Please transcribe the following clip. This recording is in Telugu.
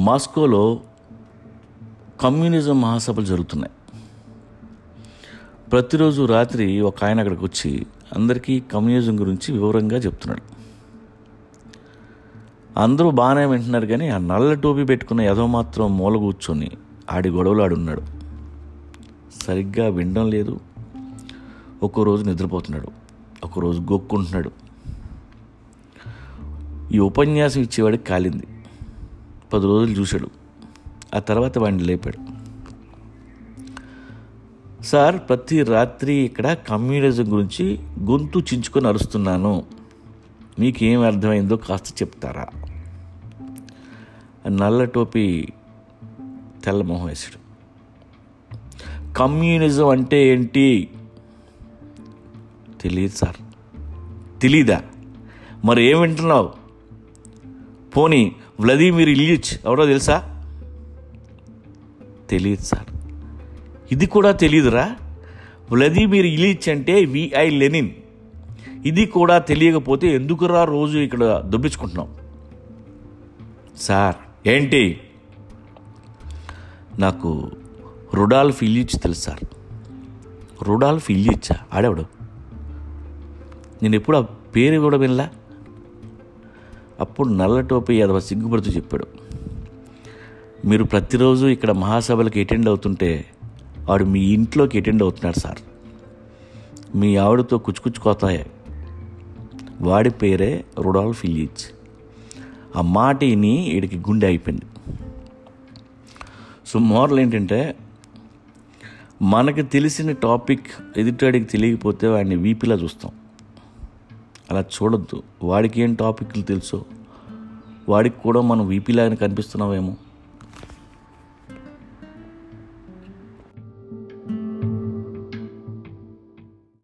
మాస్కోలో కమ్యూనిజం మహాసభలు జరుగుతున్నాయి. ప్రతిరోజు రాత్రి ఒక ఆయన అక్కడికి వచ్చి అందరికీ కమ్యూనిజం గురించి వివరంగా చెప్తున్నాడు. అందరూ బాగానే వింటున్నారు కానీ ఆ నల్ల టోపీ పెట్టుకున్న ఏదో మాత్రం మూల కూర్చొని ఆడి గొడవలు ఆడున్నాడు సరిగ్గా వినడం లేదు. ఒక్కో రోజు నిద్రపోతున్నాడు. ఒకరోజు గొక్కుంటున్నాడు. ఈ ఉపన్యాసం ఇచ్చేవాడికి కాలింది. పది రోజులు చూశాడు. ఆ తర్వాత వాడిని లేపాడు. సార్ ప్రతి రాత్రి ఇక్కడ కమ్యూనిజం గురించి గొంతు చించుకొని అరుస్తున్నాను. మీకేం అర్థమైందో కాస్త చెప్తారా? నల్ల టోపీ తెల్ల మొహం వేసాడు కమ్యూనిజం అంటే ఏంటి? తెలియదు సార్. తెలీదా? మరి ఏం వింటున్నావు? పోనీ వ్లదీమిర్ ఇలిచ్ ఎవరో తెలుసా? తెలియదు సార్. ఇది కూడా తెలియదురా. వ్లదీమిర్ ఇలిచ్ అంటే విఐ లెనిన్. ఇది కూడా తెలియకపోతే ఎందుకురా రోజు ఇక్కడ దొబ్బించుకుంటున్నాం? సార్ ఏంటి? నాకు రుడాల్ఫ్ ఇలిచ్ తెలుసు సార్. రుడాల్ఫ్ ఇల్లిచ్చా ఆడేవాడు? నేను ఎప్పుడు ఆ పేరు కూడా వినలా? అప్పుడు నల్ల టోపీ యాదవ సిగ్గుపడుతూ చెప్పాడు మీరు ప్రతిరోజు ఇక్కడ మహాసభలకు అటెండ్ అవుతుంటే వాడు మీ ఇంట్లోకి అటెండ్ అవుతున్నాడు సార్. మీ ఆవిడతో కుచ్చుకుచ్చుకోతాయి. వాడి పేరే రుడాల్ఫ్ ఇల్లిచ్. ఆ మాట విని వీడికి గుండె అయిపోయింది సో మోరల్ ఏంటంటే మనకు తెలిసిన టాపిక్ ఎదుటాడికి తెలియకపోతే వాడిని వీపీలా చూస్తాం. అలా చూడొద్దు. వాడికి ఏం టాపిక్లు తెలుసో? వాడికి కూడా మనం వీపీలాగానే కనిపిస్తున్నామేమో